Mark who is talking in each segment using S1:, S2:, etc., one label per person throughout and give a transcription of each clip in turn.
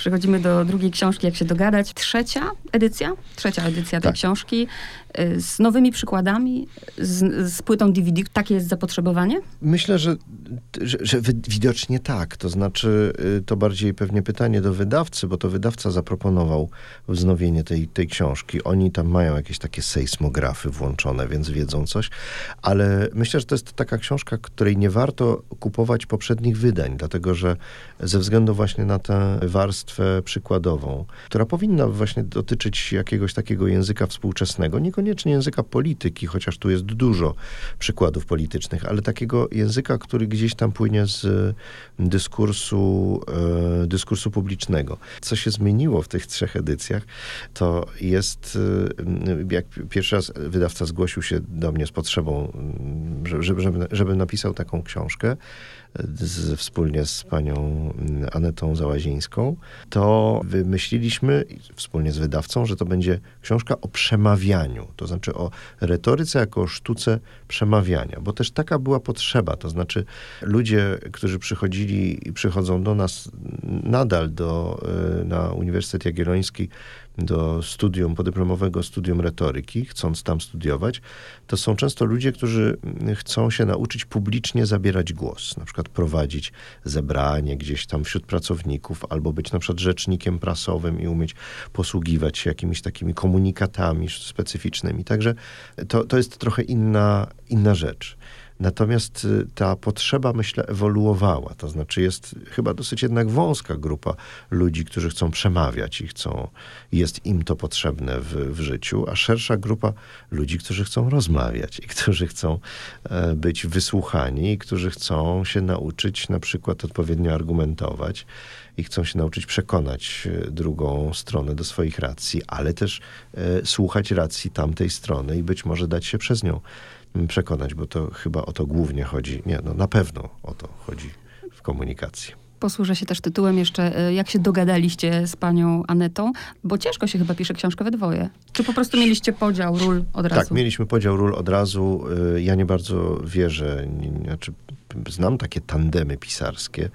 S1: Przechodzimy do drugiej książki, jak się dogadać. Trzecia edycja, trzecia edycja tej
S2: Tak.
S1: książki y, z nowymi przykładami, z, z płytą DVD. Takie jest zapotrzebowanie?
S2: Myślę, że, że, że wi- widocznie tak. To znaczy, y, to bardziej pewnie pytanie do wydawcy, bo to wydawca zaproponował wznowienie tej, tej książki. Oni tam mają jakieś takie sejsmografy włączone, więc wiedzą coś. Ale myślę, że to jest taka książka, której nie warto kupować poprzednich wydań, dlatego że ze względu właśnie na tę warstwę przykładową, która powinna właśnie dotyczyć jakiegoś takiego języka współczesnego, niekoniecznie języka polityki, chociaż tu jest dużo przykładów politycznych, ale takiego języka, który gdzieś tam płynie z dyskursu, e, dyskursu publicznego. Co się zmieniło w tych trzech edycjach, to jest, e, jak pierwszy raz wydawca zgłosił się do mnie z potrzebą, mm, że- żeby, żeby, żeby napisał taką książkę, z, wspólnie z panią mm, Anetą Załazińską, to wymyśliliśmy wspólnie z wydawcą, że to będzie książka o przemawianiu, to znaczy o retoryce jako o sztuce przemawiania, bo też taka była potrzeba, to znaczy ludzie, którzy przychodzili i przychodzą do nas nadal do, y, na Uniwersytet Jagielloński do studium, podyplomowego studium retoryki, chcąc tam studiować, to są często ludzie, którzy mm, chcą się nauczyć publicznie zabierać głos, na przykład prowadzić zebranie gdzieś tam wśród pracowników, albo być na przykład rzecznikiem prasowym i umieć posługiwać się jakimiś takimi komunikatami specyficznymi. Także to, to jest trochę inna, inna rzecz. Natomiast y, ta potrzeba, myślę, ewoluowała. To znaczy jest chyba dosyć jednak wąska grupa ludzi, którzy chcą przemawiać i chcą, jest im to potrzebne w, w życiu, a szersza grupa ludzi, którzy chcą rozmawiać i którzy chcą e, być wysłuchani i którzy chcą się nauczyć na przykład odpowiednio argumentować i chcą się nauczyć przekonać e, drugą stronę do swoich racji, ale też e, słuchać racji tamtej strony i być może dać się przez nią przekonać, bo to chyba o to głównie chodzi. Nie, no na pewno o to chodzi w komunikacji.
S1: Posłużę się też tytułem jeszcze, y, jak się dogadaliście z panią Anetą, bo ciężko się chyba pisze książkę we dwoje. Czy po prostu mieliście podział ról od razu?
S2: Tak, mieliśmy podział ról od razu. Y, Ja nie bardzo wierzę, znaczy znam takie tandemy pisarskie,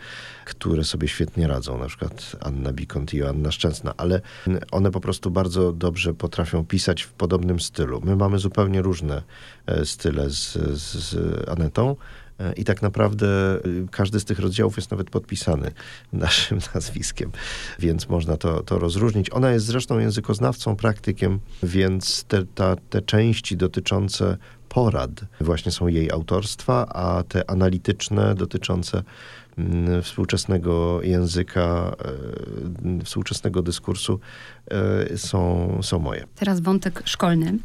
S2: które sobie świetnie radzą, na przykład Anna Bikont i Joanna Szczęsna, ale one po prostu bardzo dobrze potrafią pisać w podobnym stylu. My mamy zupełnie różne e, style z, z, z Anetą. E, I tak naprawdę y, każdy z tych rozdziałów jest nawet podpisany naszym nazwiskiem, więc można to, to rozróżnić. Ona jest zresztą językoznawcą, praktykiem, więc te, ta, te części dotyczące porad właśnie są jej autorstwa, a te analityczne dotyczące mm, współczesnego języka, e, współczesnego dyskursu e, są, są moje.
S1: Teraz wątek szkolny,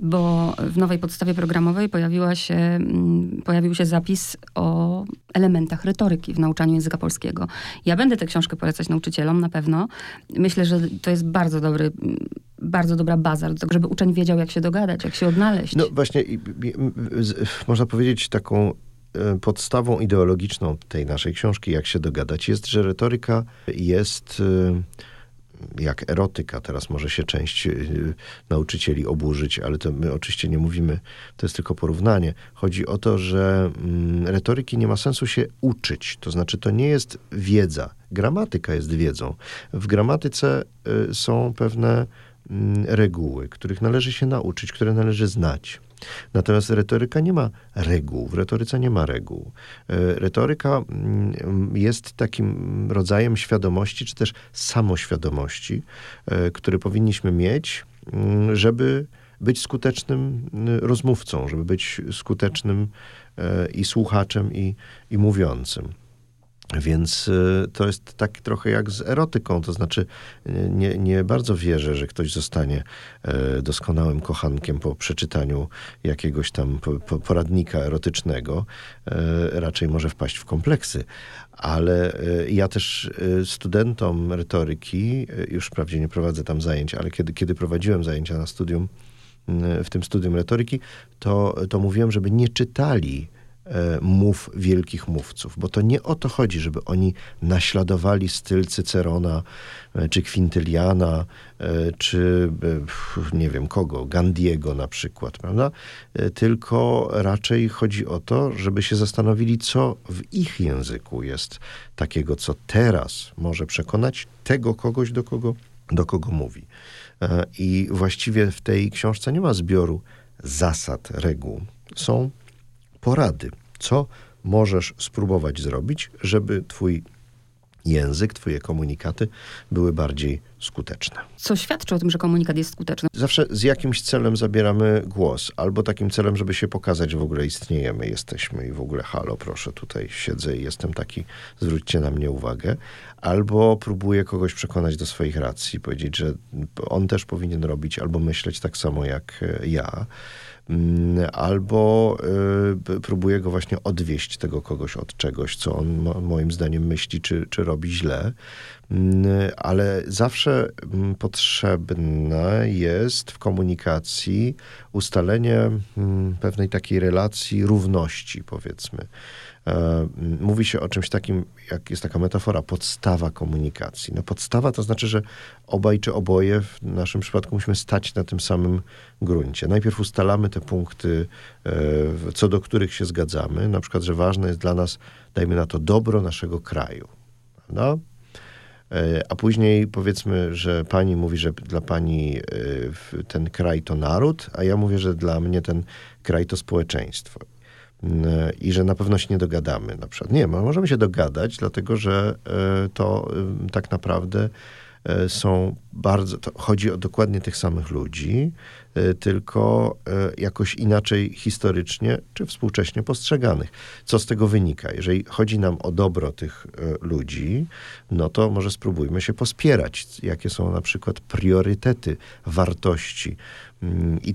S1: bo w nowej podstawie programowej pojawiła się, mm, pojawił się zapis o elementach retoryki w nauczaniu języka polskiego. Ja będę tę książkę polecać nauczycielom na pewno. Myślę, że to jest bardzo dobry, mm, bardzo dobra baza do tego, żeby uczeń wiedział, jak się dogadać, jak się odnaleźć.
S2: No właśnie, można powiedzieć taką e, podstawą ideologiczną tej naszej książki, jak się dogadać, jest, że retoryka jest e, jak erotyka. Teraz może się część e, nauczycieli oburzyć, ale to my oczywiście nie mówimy, to jest tylko porównanie. Chodzi o to, że mm, retoryki nie ma sensu się uczyć. To znaczy, to nie jest wiedza. Gramatyka jest wiedzą. W gramatyce są pewne reguły, których należy się nauczyć, które należy znać. Natomiast retoryka nie ma reguł. W retoryce nie ma reguł. E, Retoryka mm, jest takim rodzajem świadomości, czy też samoświadomości, e, który powinniśmy mieć, mm, żeby być skutecznym mm, rozmówcą, żeby być skutecznym e, i słuchaczem, i, i mówiącym. Więc y, to jest tak trochę jak z erotyką, to znaczy y, nie, nie bardzo wierzę, że ktoś zostanie e, doskonałym kochankiem po przeczytaniu jakiegoś tam po, po poradnika erotycznego. E, Raczej może wpaść w kompleksy. Ale ja też studentom retoryki, już wprawdzie nie prowadzę tam zajęć, ale kiedy, kiedy prowadziłem zajęcia na studium, w tym studium retoryki, to, to mówiłem, żeby nie czytali mów wielkich mówców, bo to nie o to chodzi, żeby oni naśladowali styl Cycerona, e, czy Quintiliana, e, czy nie wiem kogo, Gandiego na przykład, prawda? Tylko raczej chodzi o to, żeby się zastanowili, co w ich języku jest takiego, co teraz może przekonać tego kogoś, do kogo, do kogo mówi. I właściwie w tej książce nie ma zbioru zasad, reguł. Są porady, co możesz spróbować zrobić, żeby twój język, twoje komunikaty były bardziej skuteczne.
S1: Co świadczy o tym, że komunikat jest skuteczny?
S2: Zawsze z jakimś celem zabieramy głos, albo takim celem, żeby się pokazać, że w ogóle istniejemy, jesteśmy i w ogóle halo, proszę, tutaj siedzę i jestem taki, zwróćcie na mnie uwagę, albo próbuję kogoś przekonać do swoich racji, powiedzieć, że on też powinien robić albo myśleć tak samo jak ja. Mm, albo y, próbuje go właśnie odwieść tego kogoś od czegoś, co on moim zdaniem myśli, czy, czy robi źle. Mm, ale zawsze mm, potrzebne jest w komunikacji ustalenie pewnej takiej relacji równości, powiedzmy. E, mówi się o czymś takim, jak jest taka metafora, podstawa komunikacji. No podstawa to znaczy, że obaj czy oboje, w naszym przypadku musimy stać na tym samym gruncie. Najpierw ustalamy te punkty, e, co do których się zgadzamy, na przykład, że ważne jest dla nas, dajmy na to, dobro naszego kraju. No, a później powiedzmy, że pani mówi, że dla pani ten kraj to naród, a ja mówię, że dla mnie ten kraj to społeczeństwo i że na pewno się nie dogadamy. Na przykład. Nie, możemy się dogadać, dlatego że e, to tak naprawdę są bardzo, chodzi o dokładnie tych samych ludzi, tylko jakoś inaczej historycznie czy współcześnie postrzeganych. Co z tego wynika? Jeżeli chodzi nam o dobro tych ludzi, no to może spróbujmy się pospierać, jakie są na przykład priorytety, wartości mm, i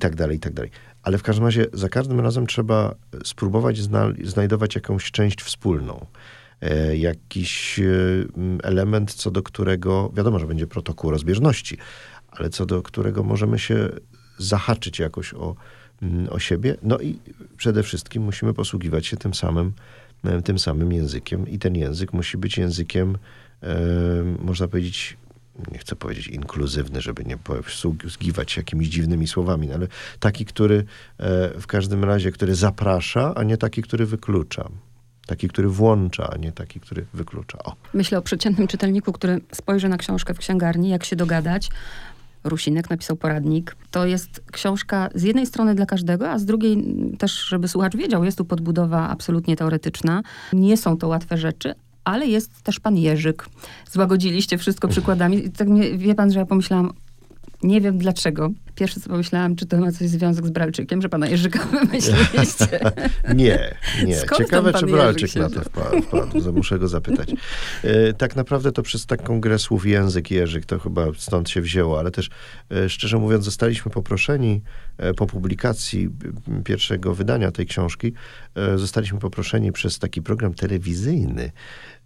S2: ale w każdym razie za każdym razem trzeba spróbować zna znajdować jakąś część wspólną. E, jakiś e, element, co do którego, wiadomo, że będzie protokół rozbieżności, ale co do którego możemy się zahaczyć jakoś o, o siebie. No i przede wszystkim musimy posługiwać się tym samym, e, tym samym językiem i ten język musi być językiem, e, można powiedzieć, nie chcę powiedzieć inkluzywny, żeby nie posługiwać się jakimiś dziwnymi słowami, no ale taki, który e, w każdym razie, który zaprasza, a nie taki, który wyklucza. Taki, który włącza, a nie taki, który wyklucza. O.
S1: Myślę o przeciętnym czytelniku, który spojrzy na książkę w księgarni, jak się dogadać. Rusinek napisał poradnik. To jest książka z jednej strony dla każdego, a z drugiej też, żeby słuchacz wiedział, jest tu podbudowa absolutnie teoretyczna. Nie są to łatwe rzeczy, ale jest też pan Jerzyk. Złagodziliście wszystko przykładami. I tak mnie, wie pan, że ja pomyślałam, nie wiem dlaczego. Pierwsze co pomyślałam, czy to ma coś związek z Bralczykiem, że pana Jerzyka wymyśliliście.
S2: nie, nie. Skąd Ciekawe, czy Bralczyk na to wpadł, wpadł. Muszę go zapytać. E, tak naprawdę to przez taką grę słów język Jerzyk, to chyba stąd się wzięło, ale też e, szczerze mówiąc zostaliśmy poproszeni e, po publikacji pierwszego wydania tej książki, zostaliśmy poproszeni przez taki program telewizyjny,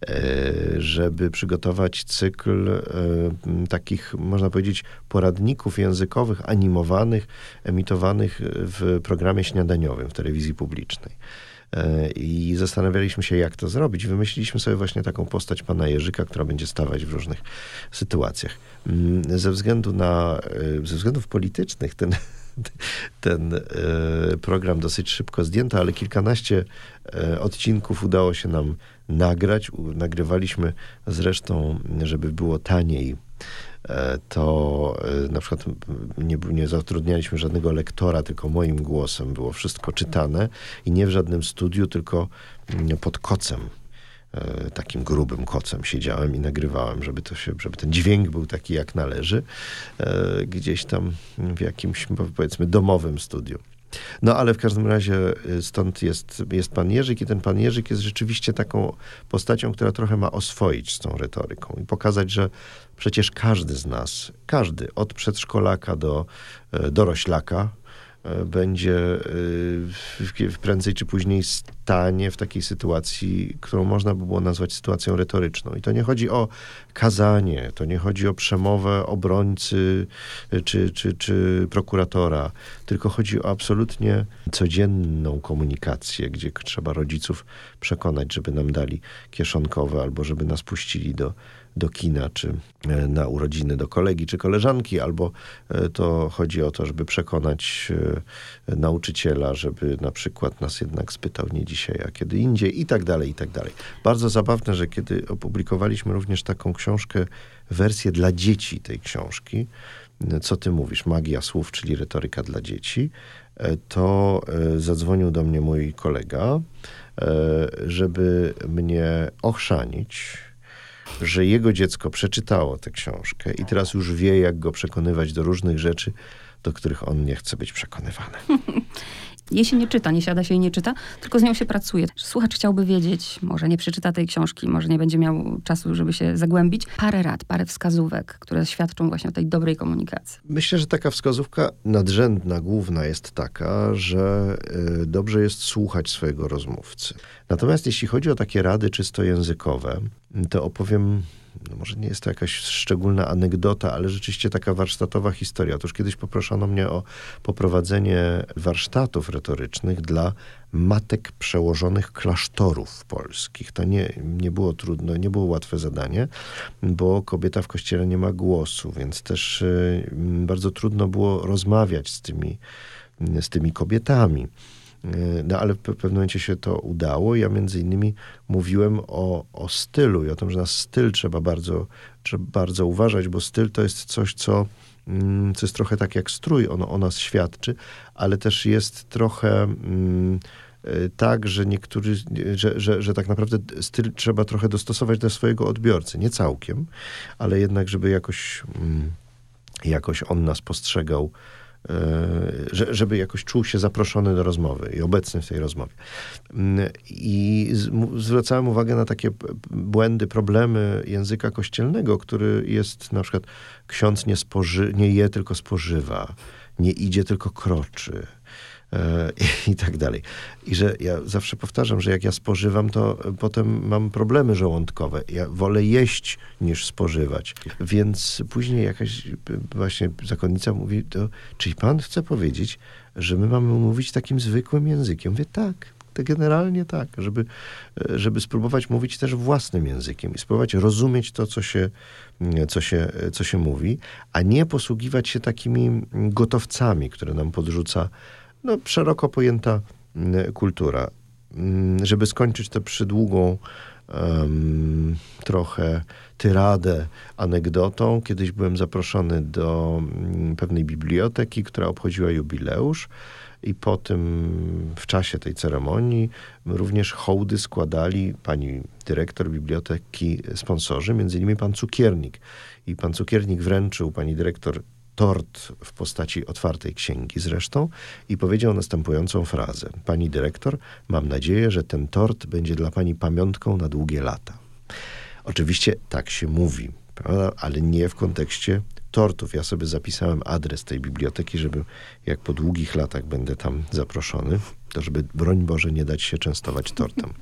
S2: E, żeby przygotować cykl e, takich, można powiedzieć, poradników językowych, animowanych, emitowanych w programie śniadaniowym w telewizji publicznej. E, I zastanawialiśmy się, jak to zrobić. Wymyśliliśmy sobie właśnie taką postać pana Jerzyka, która będzie stawać w różnych sytuacjach. Mm, ze względu na, ze względów politycznych ten, ten program dosyć szybko zdjęto, ale kilkanaście odcinków udało się nam nagrać. Nagrywaliśmy zresztą, żeby było taniej, e, to e, na przykład nie, nie zatrudnialiśmy żadnego lektora, tylko moim głosem było wszystko czytane i nie w żadnym studiu, tylko mm, pod kocem e, takim grubym kocem siedziałem i nagrywałem, żeby, to się, żeby ten dźwięk był taki jak należy, gdzieś tam w jakimś powiedzmy domowym studiu. No ale w każdym razie y, stąd jest, jest pan Jerzyk i ten pan Jerzyk jest rzeczywiście taką postacią, która trochę ma oswoić z tą retoryką i pokazać, że przecież każdy z nas, każdy, od przedszkolaka do e, doroślaka, będzie e, prędzej czy później stanie w takiej sytuacji, którą można by było nazwać sytuacją retoryczną. I to nie chodzi o kazanie, to nie chodzi o przemowę obrońcy czy, czy, czy prokuratora, tylko chodzi o absolutnie codzienną komunikację, gdzie trzeba rodziców przekonać, żeby nam dali kieszonkowe albo żeby nas puścili do do kina, czy e, na urodziny do kolegi czy koleżanki, albo e, to chodzi o to, żeby przekonać e, nauczyciela, żeby na przykład nas jednak spytał nie dzisiaj, a kiedy indziej i tak dalej, i tak dalej. Bardzo zabawne, że kiedy opublikowaliśmy również taką książkę, wersję dla dzieci tej książki, co ty mówisz, magia słów, czyli retoryka dla dzieci, to zadzwonił do mnie mój kolega, żeby mnie ochrzanić, że jego dziecko przeczytało tę książkę i teraz już wie, jak go przekonywać do różnych rzeczy, do których on nie chce być przekonywany.
S1: Jej się nie czyta, nie siada się i nie czyta, tylko z nią się pracuje. Słuchacz chciałby wiedzieć, może nie przeczyta tej książki, może nie będzie miał czasu, żeby się zagłębić. Parę rad, parę wskazówek, które świadczą właśnie o tej dobrej komunikacji.
S2: Myślę, że taka wskazówka nadrzędna, główna jest taka, że y, dobrze jest słuchać swojego rozmówcy. Natomiast jeśli chodzi o takie rady czysto językowe, to opowiem no może nie jest to jakaś szczególna anegdota, ale rzeczywiście taka warsztatowa historia. Otóż kiedyś poproszono mnie o poprowadzenie warsztatów retorycznych dla matek przełożonych klasztorów polskich. To nie, nie było trudno, nie było łatwe zadanie, bo kobieta w kościele nie ma głosu, więc też y, bardzo trudno było rozmawiać z tymi, z tymi kobietami. E, no ale w pewnym momencie się to udało. Ja między innymi mówiłem o, o stylu i o tym, że na styl trzeba bardzo, trzeba bardzo uważać, bo styl to jest coś, co, mm, co jest trochę tak jak strój, ono o nas świadczy, ale też jest trochę mm, e, tak, że niektórzy, że, że, że tak naprawdę styl trzeba trochę dostosować do swojego odbiorcy. Nie całkiem, ale jednak, żeby jakoś, mm, jakoś on nas postrzegał żeby jakoś czuł się zaproszony do rozmowy i obecny w tej rozmowie. Mm, I zwracałem uwagę na takie błędy, problemy języka kościelnego, który jest na przykład ksiądz nie, spoży, nie je, tylko spożywa, nie idzie, tylko kroczy E, i tak dalej. I że ja zawsze powtarzam, że jak ja spożywam, to potem mam problemy żołądkowe. Ja wolę jeść niż spożywać. Więc później jakaś właśnie zakonnica mówi, to, czyli pan chce powiedzieć, że my mamy mówić takim zwykłym językiem? Mówię, tak, to generalnie tak, żeby, żeby spróbować mówić też własnym językiem i spróbować rozumieć to, co się, co, się, co się mówi, a nie posługiwać się takimi gotowcami, które nam podrzuca no, szeroko pojęta mm, kultura. Mm, żeby skończyć tę przydługą um, trochę tyradę anegdotą, kiedyś byłem zaproszony do um, pewnej biblioteki, która obchodziła jubileusz i po tym, w czasie tej ceremonii, również hołdy składali pani dyrektor biblioteki, sponsorzy, między innymi pan Cukiernik. I pan Cukiernik wręczył pani dyrektor tort w postaci otwartej księgi zresztą i powiedział następującą frazę. Pani dyrektor, mam nadzieję, że ten tort będzie dla pani pamiątką na długie lata. Oczywiście tak się mówi, prawda? ale nie w kontekście tortów. Ja sobie zapisałem adres tej biblioteki, żeby jak po długich latach będę tam zaproszony, to żeby broń Boże nie dać się częstować tortem.